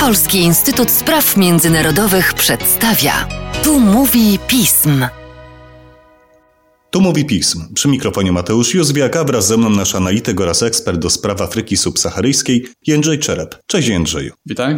Polski Instytut Spraw Międzynarodowych przedstawia. Tu mówi pism. Tu mówi pism. Przy mikrofonie Mateusz Józwiak, a wraz ze mną nasz analityk oraz ekspert do spraw Afryki subsaharyjskiej Jędrzej Czerep. Cześć Jędrzeju. Witaj.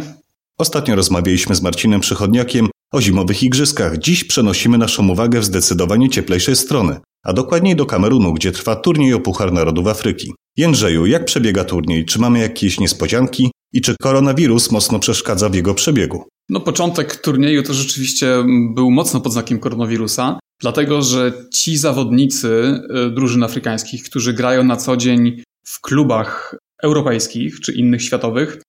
Ostatnio rozmawialiśmy z Marcinem Przychodniakiem o zimowych igrzyskach. Dziś przenosimy naszą uwagę w zdecydowanie cieplejszej strony, a dokładniej do Kamerunu, gdzie trwa turniej o Puchar Narodów Afryki. Jędrzeju, jak przebiega turniej? Czy mamy jakieś niespodzianki? I czy koronawirus mocno przeszkadza w jego przebiegu? No, początek turnieju to rzeczywiście był mocno pod znakiem koronawirusa, dlatego że ci zawodnicy y, drużyn afrykańskich, którzy grają na co dzień w klubach europejskich czy innych światowych,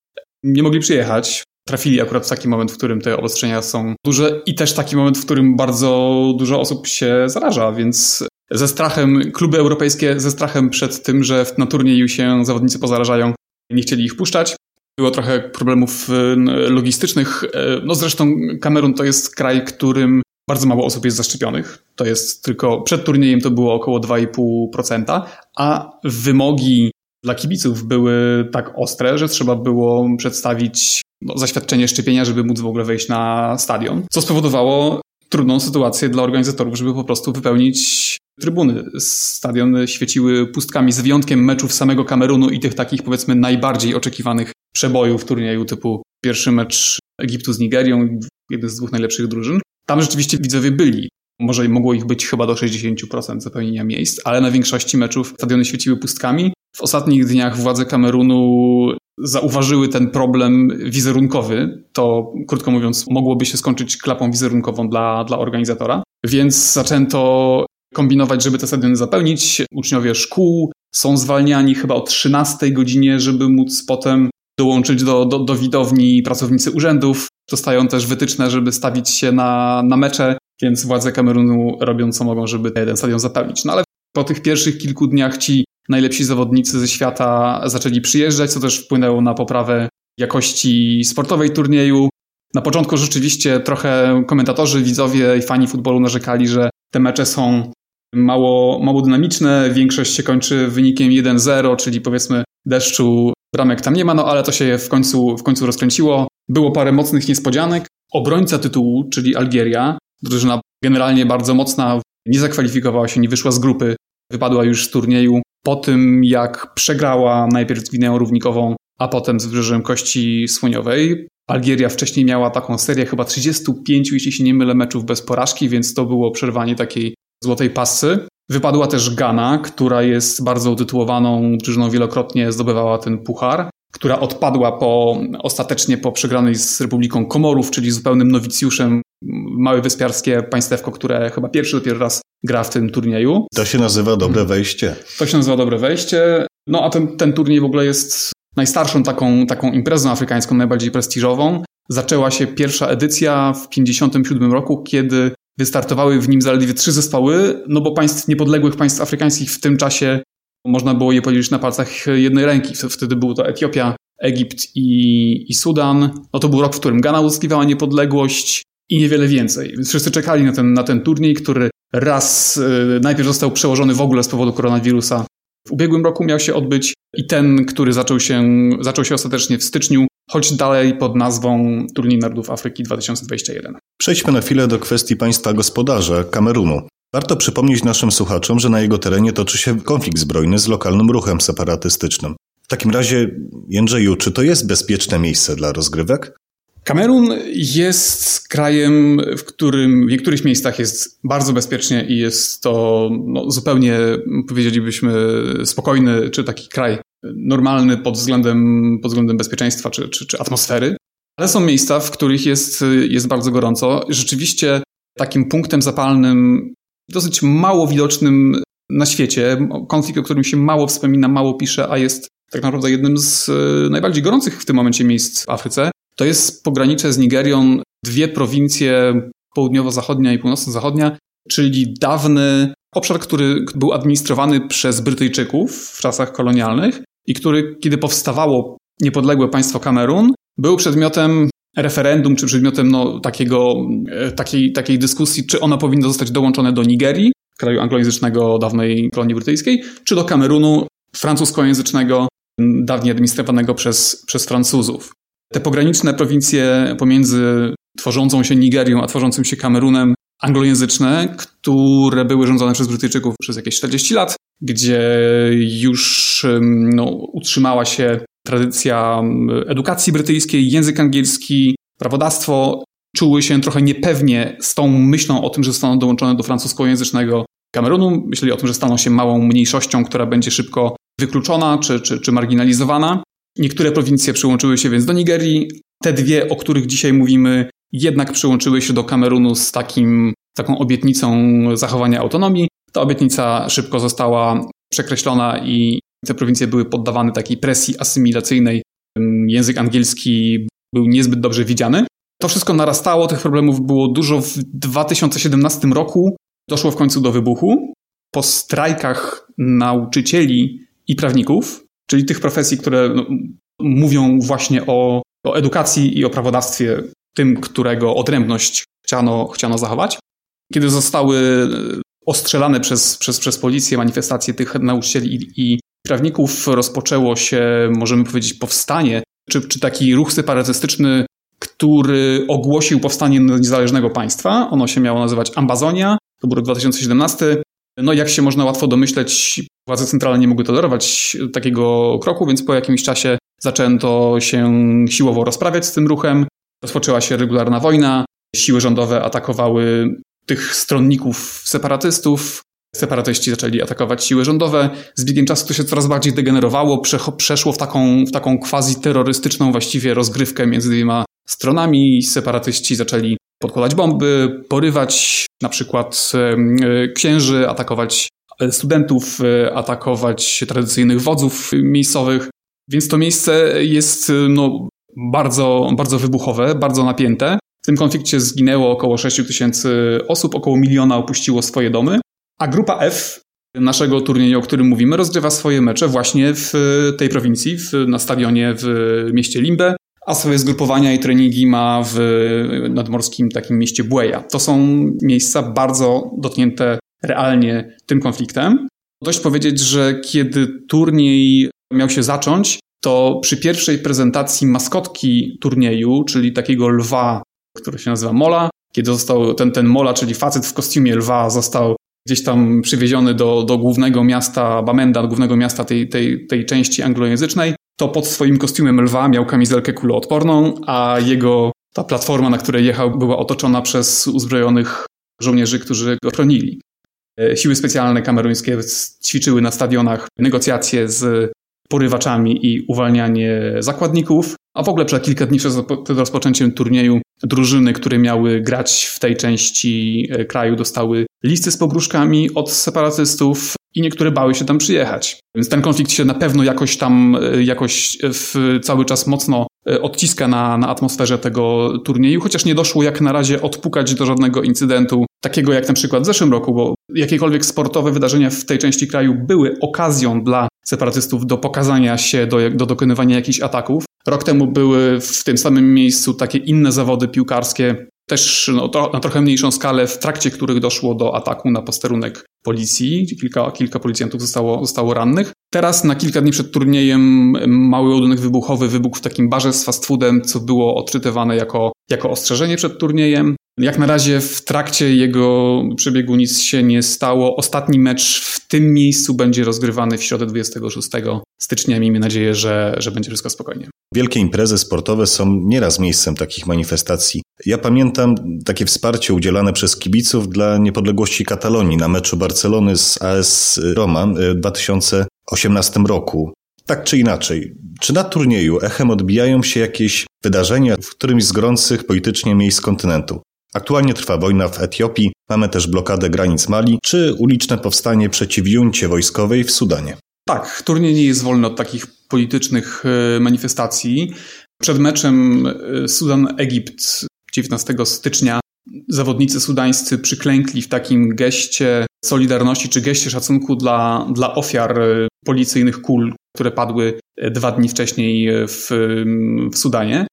nie mogli przyjechać. Trafili akurat w taki moment, w którym te obostrzenia są duże i też taki moment, w którym bardzo dużo osób się zaraża, więc ze strachem, kluby europejskie ze strachem przed tym, że na turnieju się zawodnicy pozarażają, nie chcieli ich puszczać. Było trochę problemów logistycznych. E, no zresztą Kamerun to jest kraj, którym bardzo mało osób jest zaszczepionych. To jest tylko przed turniejem to było około 2,5%, a wymogi dla kibiców były tak ostre, że trzeba było przedstawić no, zaświadczenie szczepienia, żeby móc w ogóle wejść na stadion. Co spowodowało trudną sytuację dla organizatorów, żeby po prostu wypełnić trybuny. Stadiony świeciły pustkami z wyjątkiem meczów samego Kamerunu i tych takich powiedzmy najbardziej oczekiwanych przebojów turnieju typu pierwszy mecz Egiptu z Nigerią, jeden z dwóch najlepszych drużyn. Tam rzeczywiście widzowie byli. Może mogło ich być chyba do 60% zapełnienia miejsc, ale na większości meczów stadiony świeciły pustkami. W ostatnich dniach władze Kamerunu zauważyły ten problem wizerunkowy. To, krótko mówiąc, mogłoby się skończyć klapą wizerunkową dla, dla organizatora. Więc zaczęto kombinować, żeby te stadiony zapełnić. Uczniowie szkół są zwalniani chyba o 13 godzinie, żeby móc potem dołączyć do, do, do widowni pracownicy urzędów. Dostają też wytyczne, żeby stawić się na, na mecze, więc władze Kamerunu robią co mogą, żeby ten stadion zapełnić. No ale po tych pierwszych kilku dniach ci najlepsi zawodnicy ze świata zaczęli przyjeżdżać, co też wpłynęło na poprawę jakości sportowej turnieju. Na początku rzeczywiście trochę komentatorzy, widzowie i fani futbolu narzekali, że te mecze są mało, mało dynamiczne, większość się kończy wynikiem 1-0, czyli powiedzmy deszczu bramek tam nie ma, no ale to się w końcu, w końcu rozkręciło. Było parę mocnych niespodzianek. Obrońca tytułu, czyli Algieria, drużyna generalnie bardzo mocna, nie zakwalifikowała się, nie wyszła z grupy, wypadła już z turnieju po tym, jak przegrała najpierw z Gwineą Równikową, a potem z Wybrzeżem Kości Słoniowej. Algieria wcześniej miała taką serię chyba 35, jeśli się nie mylę, meczów bez porażki, więc to było przerwanie takiej złotej pasy. Wypadła też Ghana, która jest bardzo utytułowaną drużyną, wielokrotnie zdobywała ten puchar, która odpadła po, ostatecznie po przegranej z Republiką Komorów, czyli zupełnym nowicjuszem, małe wyspiarskie państewko, które chyba pierwszy dopiero raz gra w tym turnieju. To się nazywa dobre wejście. To się nazywa dobre wejście. No a ten, ten turniej w ogóle jest najstarszą taką, taką imprezą afrykańską, najbardziej prestiżową. Zaczęła się pierwsza edycja w 1957 roku, kiedy Wystartowały w nim zaledwie trzy zespoły, no bo państw niepodległych państw afrykańskich w tym czasie można było je policzyć na palcach jednej ręki. Wtedy był to Etiopia, Egipt i, i Sudan. No to był rok, w którym Ghana uzyskiwała niepodległość i niewiele więcej. Więc wszyscy czekali na ten, na ten turniej, który raz yy, najpierw został przełożony w ogóle z powodu koronawirusa. W ubiegłym roku miał się odbyć i ten, który zaczął się, zaczął się ostatecznie w styczniu, choć dalej pod nazwą Turniej Narodów Afryki 2021. Przejdźmy na chwilę do kwestii państwa gospodarza Kamerunu. Warto przypomnieć naszym słuchaczom, że na jego terenie toczy się konflikt zbrojny z lokalnym ruchem separatystycznym. W takim razie, Jędrzeju, czy to jest bezpieczne miejsce dla rozgrywek? Kamerun jest krajem, w którym w niektórych miejscach jest bardzo bezpiecznie i jest to no, zupełnie, powiedzielibyśmy, spokojny, czy taki kraj normalny pod względem, pod względem bezpieczeństwa czy, czy, czy atmosfery. Ale są miejsca, w których jest, jest bardzo gorąco. Rzeczywiście takim punktem zapalnym, dosyć mało widocznym na świecie, konflikt, o którym się mało wspomina, mało pisze, a jest tak naprawdę jednym z najbardziej gorących w tym momencie miejsc w Afryce, to jest pogranicze z Nigerią, dwie prowincje, południowo-zachodnia i północno-zachodnia, czyli dawny obszar, który był administrowany przez Brytyjczyków w czasach kolonialnych i który, kiedy powstawało niepodległe państwo Kamerun, był przedmiotem referendum, czy przedmiotem no, takiego, e, takiej, takiej dyskusji, czy ono powinno zostać dołączone do Nigerii, kraju anglojęzycznego dawnej kolonii brytyjskiej, czy do Kamerunu francuskojęzycznego, dawniej administrowanego przez, przez Francuzów. te pograniczne prowincje pomiędzy tworzącą się Nigerią a tworzącym się Kamerunem anglojęzyczne, które były rządzone przez Brytyjczyków przez jakieś 40 lat, gdzie już no, utrzymała się tradycja edukacji brytyjskiej, język angielski, prawodawstwo, czuły się trochę niepewnie z tą myślą o tym, że zostaną dołączone do francuskojęzycznego Kamerunu. Myśleli o tym, że staną się małą mniejszością, która będzie szybko wykluczona czy, czy, czy marginalizowana. Niektóre prowincje przyłączyły się więc do Nigerii. Te dwie, o których dzisiaj mówimy, jednak przyłączyły się do Kamerunu z takim, taką obietnicą zachowania autonomii. Ta obietnica szybko została przekreślona i te prowincje były poddawane takiej presji asymilacyjnej. Język angielski był niezbyt dobrze widziany. To wszystko narastało, tych problemów było dużo. W 2017 roku doszło w końcu do wybuchu. Po strajkach nauczycieli i prawników, czyli tych profesji, które no, mówią właśnie o, o edukacji i o prawodawstwie, tym, którego odrębność chciano, chciano zachować. Kiedy zostały ostrzelane przez, przez, przez policję manifestacje tych nauczycieli i, i prawników, rozpoczęło się, możemy powiedzieć, powstanie, czy, czy taki ruch separatystyczny, który ogłosił powstanie niezależnego państwa. Ono się miało nazywać Ambazonia. To był rok 2017. No jak się można łatwo domyśleć, władze centralne nie mogły tolerować takiego kroku, więc po jakimś czasie zaczęto się siłowo rozprawiać z tym ruchem. Rozpoczęła się regularna wojna. Siły rządowe atakowały tych stronników separatystów. Separatyści zaczęli atakować siły rządowe. Z biegiem czasu to się coraz bardziej degenerowało, przeszło w taką, w taką quasi-terrorystyczną właściwie rozgrywkę między dwiema stronami. Separatyści zaczęli podkładać bomby, porywać na przykład księży, atakować e, studentów, e, atakować tradycyjnych wodzów miejscowych. Więc to miejsce jest no, bardzo, bardzo wybuchowe, bardzo napięte. Tym konflikcie zginęło około 6 tysięcy osób, około miliona opuściło swoje domy, a grupa F naszego turnieju, o którym mówimy, rozgrywa swoje mecze właśnie w tej prowincji, w, na stadionie w mieście Limbe, a swoje zgrupowania i treningi ma w nadmorskim takim mieście Bueja. To są miejsca bardzo dotknięte realnie tym konfliktem. Dość powiedzieć, że kiedy turniej miał się zacząć, to przy pierwszej prezentacji maskotki turnieju, czyli takiego lwa, który się nazywa Mola, kiedy został ten, ten Mola, czyli facet w kostiumie lwa, został gdzieś tam przywieziony do, do głównego miasta Bamenda, głównego miasta tej, tej, tej części anglojęzycznej, to pod swoim kostiumem lwa miał kamizelkę kuloodporną, a jego ta platforma, na której jechał, była otoczona przez uzbrojonych żołnierzy, którzy go chronili. E, siły specjalne kameruńskie ćwiczyły na stadionach negocjacje z porywaczami i uwalnianie zakładników. A w ogóle przed kilka dni przed rozpoczęciem turnieju drużyny, które miały grać w tej części e, kraju, dostały listy z pogróżkami od separatystów i niektóre bały się tam przyjechać. Więc ten konflikt się na pewno jakoś tam, e, jakoś w, cały czas mocno e, odciska na, na atmosferze tego turnieju, chociaż nie doszło jak na razie odpukać do żadnego incydentu, takiego jak na przykład w zeszłym roku, bo jakiekolwiek sportowe wydarzenia w tej części kraju były okazją dla separatystów do pokazania się, do, do dokonywania jakichś ataków. Rok temu były w tym samym miejscu takie inne zawody piłkarskie, też no, to, na trochę mniejszą skalę, w trakcie których doszło do ataku na posterunek policji, kilka, kilka policjantów zostało, zostało rannych. Teraz na kilka dni przed turniejem mały ładunek wybuchowy wybuchł w takim barze z fast foodem, co było odczytywane jako, jako ostrzeżenie przed turniejem. Jak na razie w trakcie jego przebiegu nic się nie stało. Ostatni mecz w tym miejscu będzie rozgrywany w środę 26 stycznia. Miejmy nadzieję, że, że będzie wszystko spokojnie. Wielkie imprezy sportowe są nieraz miejscem takich manifestacji. Ja pamiętam takie wsparcie udzielane przez kibiców dla niepodległości Katalonii na meczu Barcelony z AS Roma w 2018 roku. Tak czy inaczej, czy na turnieju echem odbijają się jakieś wydarzenia w którymś z gorących politycznie miejsc kontynentu? Aktualnie trwa wojna w Etiopii, mamy też blokadę granic Mali, czy uliczne powstanie przeciw juncie wojskowej w Sudanie. Tak, turniej nie jest wolny od takich politycznych e, manifestacji. Przed meczem e, Sudan-Egipt 19 stycznia zawodnicy sudańscy przyklękli w takim geście solidarności czy geście szacunku dla, dla ofiar e, policyjnych kul, które padły dwa dni wcześniej w, w Sudanie.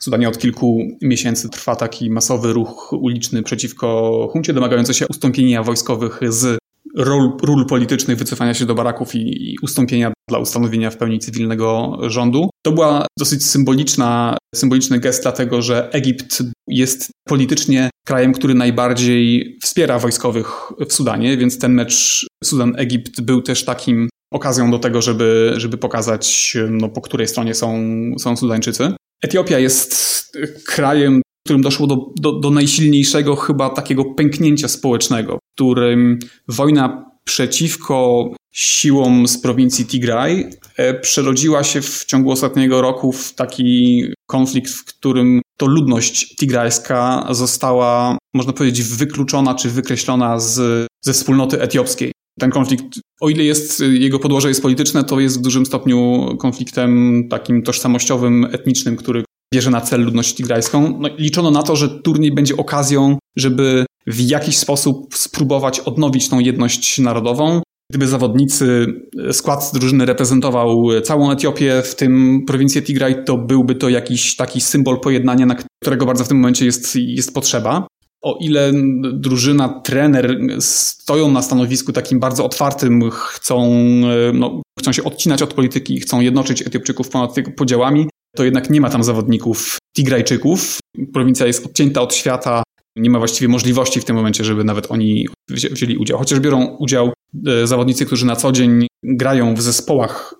W Sudanie od kilku miesięcy trwa taki masowy ruch uliczny przeciwko huncie, domagający się ustąpienia wojskowych z ról, ról politycznych, wycofania się do baraków i, i ustąpienia dla ustanowienia w pełni cywilnego rządu. To była dosyć symboliczna, symboliczny gest, dlatego że Egipt jest politycznie krajem, który najbardziej wspiera wojskowych w Sudanie, więc ten mecz Sudan-Egipt był też takim okazją do tego, żeby, żeby pokazać, no, po której stronie są, są Sudańczycy. Etiopia jest krajem, w którym doszło do, do, do najsilniejszego chyba takiego pęknięcia społecznego, w którym wojna przeciwko siłom z prowincji Tigraj e, przerodziła się w ciągu ostatniego roku w taki konflikt, w którym to ludność tigrajska została, można powiedzieć, wykluczona czy wykreślona z, ze wspólnoty etiopskiej. Ten konflikt, o ile jest, jego podłoże jest polityczne, to jest w dużym stopniu konfliktem takim tożsamościowym, etnicznym, który bierze na cel ludność tigrajską. No, liczono na to, że turniej będzie okazją, żeby w jakiś sposób spróbować odnowić tą jedność narodową. Gdyby zawodnicy, skład drużyny reprezentował całą Etiopię, w tym prowincję Tigraj, to byłby to jakiś taki symbol pojednania, na którego bardzo w tym momencie jest, jest potrzeba. O ile drużyna, trener stoją na stanowisku takim bardzo otwartym, chcą, no, chcą się odcinać od polityki, chcą jednoczyć Etiopczyków ponad podziałami, to jednak nie ma tam zawodników Tigrajczyków. Prowincja jest odcięta od świata, nie ma właściwie możliwości w tym momencie, żeby nawet oni wzięli udział. Chociaż biorą udział e, zawodnicy, którzy na co dzień grają w zespołach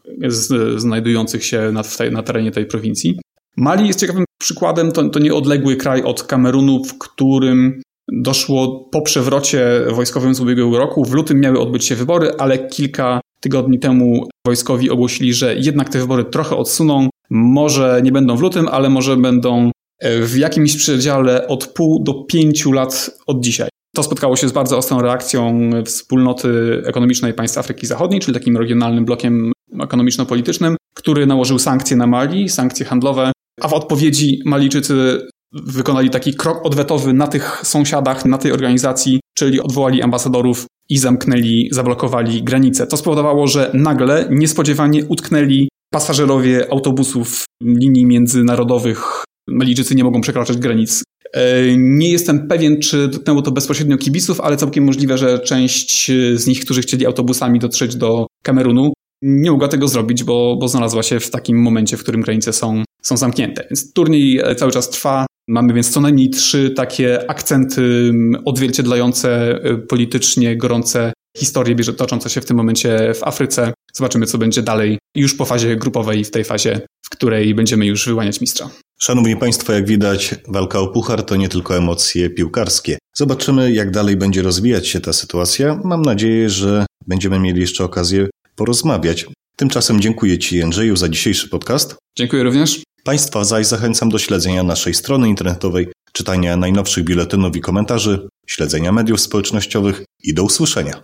znajdujących się na, na terenie tej prowincji. Mali jest ciekawym przykładem, to, to nieodległy kraj od Kamerunu, w którym doszło po przewrocie wojskowym z ubiegłego roku. W lutym miały odbyć się wybory, ale kilka tygodni temu wojskowi ogłosili, że jednak te wybory trochę odsuną. Może nie będą w lutym, ale może będą e, w jakimś przedziale od pół do pięciu lat od dzisiaj. To spotkało się z bardzo ostrą reakcją wspólnoty ekonomicznej państw Afryki Zachodniej, czyli takim regionalnym blokiem ekonomiczno-politycznym, który nałożył sankcje na Mali, sankcje handlowe, a w odpowiedzi Malijczycy wykonali taki krok odwetowy na tych sąsiadach, na tej organizacji, czyli odwołali ambasadorów i zamknęli, zablokowali granice. To spowodowało, że nagle, niespodziewanie utknęli pasażerowie autobusów linii międzynarodowych. Malijczycy nie mogą przekraczać granic. E, nie jestem pewien, czy dotknęło to bezpośrednio kibiców, ale całkiem możliwe, że część z nich, którzy chcieli autobusami dotrzeć do Kamerunu, nie mogła tego zrobić, bo, bo znalazła się w takim momencie, w którym granice są, są zamknięte. Więc turniej e, cały czas trwa. Mamy więc co najmniej trzy takie akcenty odzwierciedlające e, politycznie gorące historie toczące się w tym momencie w Afryce. Zobaczymy, co będzie dalej już po fazie grupowej, w tej fazie, w której będziemy już wyłaniać mistrza. Szanowni Państwo, jak widać, walka o puchar to nie tylko emocje piłkarskie. Zobaczymy, jak dalej będzie rozwijać się ta sytuacja. Mam nadzieję, że będziemy mieli jeszcze okazję porozmawiać. Tymczasem dziękuję Ci, Jędrzeju, za dzisiejszy podcast. Dziękuję również. Państwa zaś zachęcam do śledzenia naszej strony internetowej, czytania najnowszych biuletynów i komentarzy, śledzenia mediów społecznościowych i do usłyszenia.